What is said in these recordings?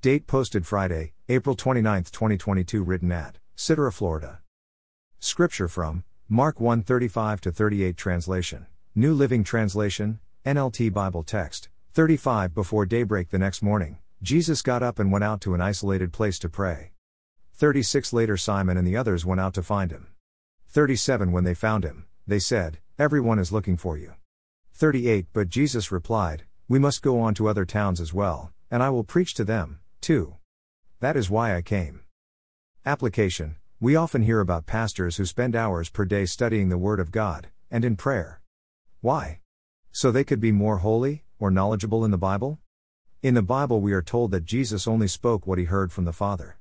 Date posted Friday, April 29, 2022, written at Citara, Florida. Scripture from Mark 1 35 38 translation, New Living Translation, NLT Bible text, 35 Before daybreak the next morning, Jesus got up and went out to an isolated place to pray. 36 Later Simon and the others went out to find him. 37 When they found him, they said, Everyone is looking for you. 38 But Jesus replied, We must go on to other towns as well, and I will preach to them, too. That is why I came. Application We often hear about pastors who spend hours per day studying the Word of God, and in prayer. Why? So they could be more holy, or knowledgeable in the Bible? In the Bible, we are told that Jesus only spoke what he heard from the Father.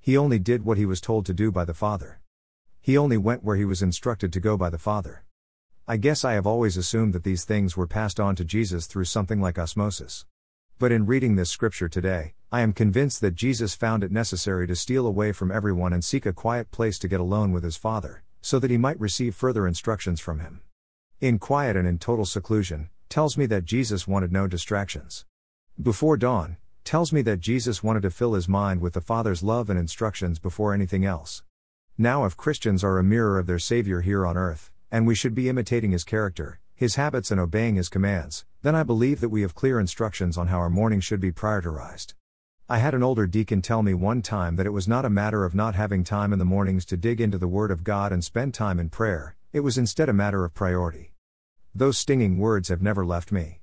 He only did what he was told to do by the Father. He only went where he was instructed to go by the Father. I guess I have always assumed that these things were passed on to Jesus through something like osmosis. But in reading this scripture today, I am convinced that Jesus found it necessary to steal away from everyone and seek a quiet place to get alone with his Father, so that he might receive further instructions from him. In quiet and in total seclusion, tells me that Jesus wanted no distractions. Before dawn, tells me that Jesus wanted to fill his mind with the Father's love and instructions before anything else. Now, if Christians are a mirror of their Savior here on earth, and we should be imitating his character, his habits, and obeying his commands, then I believe that we have clear instructions on how our morning should be prioritized. I had an older deacon tell me one time that it was not a matter of not having time in the mornings to dig into the Word of God and spend time in prayer, it was instead a matter of priority. Those stinging words have never left me.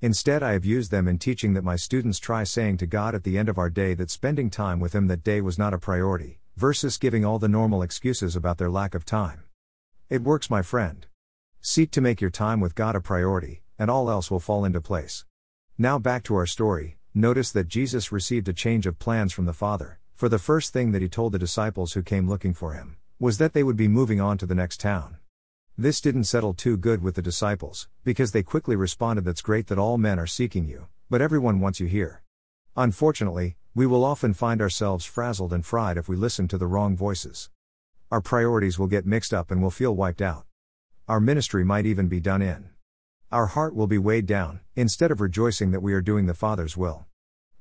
Instead, I have used them in teaching that my students try saying to God at the end of our day that spending time with Him that day was not a priority, versus giving all the normal excuses about their lack of time. It works, my friend. Seek to make your time with God a priority, and all else will fall into place. Now back to our story. Notice that Jesus received a change of plans from the Father, for the first thing that he told the disciples who came looking for him was that they would be moving on to the next town. This didn't settle too good with the disciples, because they quickly responded That's great that all men are seeking you, but everyone wants you here. Unfortunately, we will often find ourselves frazzled and fried if we listen to the wrong voices. Our priorities will get mixed up and we'll feel wiped out. Our ministry might even be done in. Our heart will be weighed down, instead of rejoicing that we are doing the Father's will.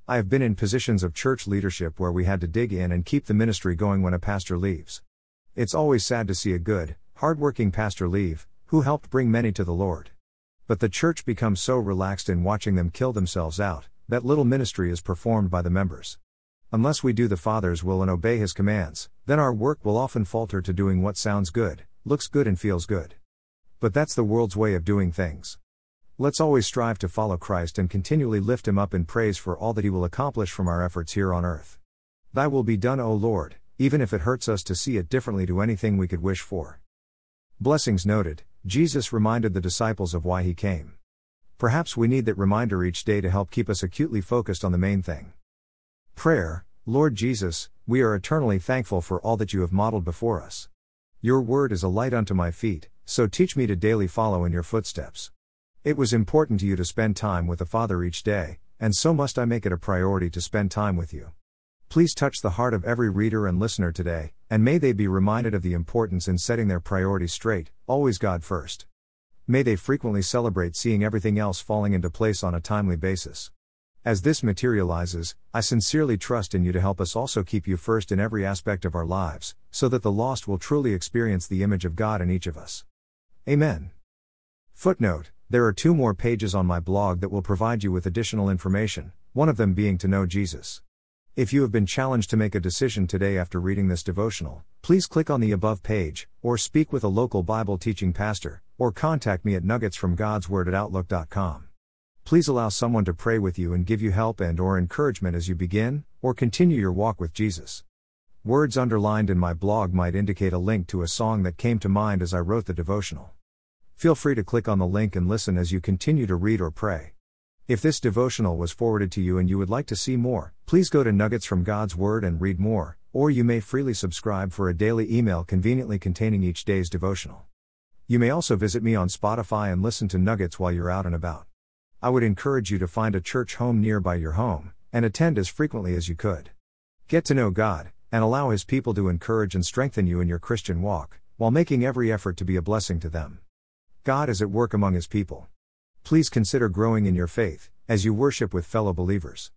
I have been in positions of church leadership where we had to dig in and keep the ministry going when a pastor leaves. It's always sad to see a good, hardworking pastor leave, who helped bring many to the Lord. But the church becomes so relaxed in watching them kill themselves out, that little ministry is performed by the members. Unless we do the Father's will and obey His commands, then our work will often falter to doing what sounds good, looks good, and feels good. But that's the world's way of doing things. Let's always strive to follow Christ and continually lift Him up in praise for all that He will accomplish from our efforts here on earth. Thy will be done, O Lord, even if it hurts us to see it differently to anything we could wish for. Blessings noted, Jesus reminded the disciples of why he came. Perhaps we need that reminder each day to help keep us acutely focused on the main thing. Prayer Lord Jesus, we are eternally thankful for all that you have modeled before us. Your word is a light unto my feet, so teach me to daily follow in your footsteps. It was important to you to spend time with the Father each day, and so must I make it a priority to spend time with you. Please touch the heart of every reader and listener today, and may they be reminded of the importance in setting their priorities straight, always God first. May they frequently celebrate seeing everything else falling into place on a timely basis. As this materializes, I sincerely trust in you to help us also keep you first in every aspect of our lives, so that the lost will truly experience the image of God in each of us. Amen. Footnote There are two more pages on my blog that will provide you with additional information, one of them being to know Jesus. If you have been challenged to make a decision today after reading this devotional, please click on the above page, or speak with a local Bible teaching pastor, or contact me at nuggetsfromgodsword at outlook.com. Please allow someone to pray with you and give you help and or encouragement as you begin or continue your walk with Jesus. Words underlined in my blog might indicate a link to a song that came to mind as I wrote the devotional. Feel free to click on the link and listen as you continue to read or pray. If this devotional was forwarded to you and you would like to see more, please go to Nuggets from God's Word and read more, or you may freely subscribe for a daily email conveniently containing each day's devotional. You may also visit me on Spotify and listen to Nuggets while you're out and about. I would encourage you to find a church home nearby your home, and attend as frequently as you could. Get to know God, and allow His people to encourage and strengthen you in your Christian walk, while making every effort to be a blessing to them. God is at work among His people please consider growing in your faith, as you worship with fellow believers.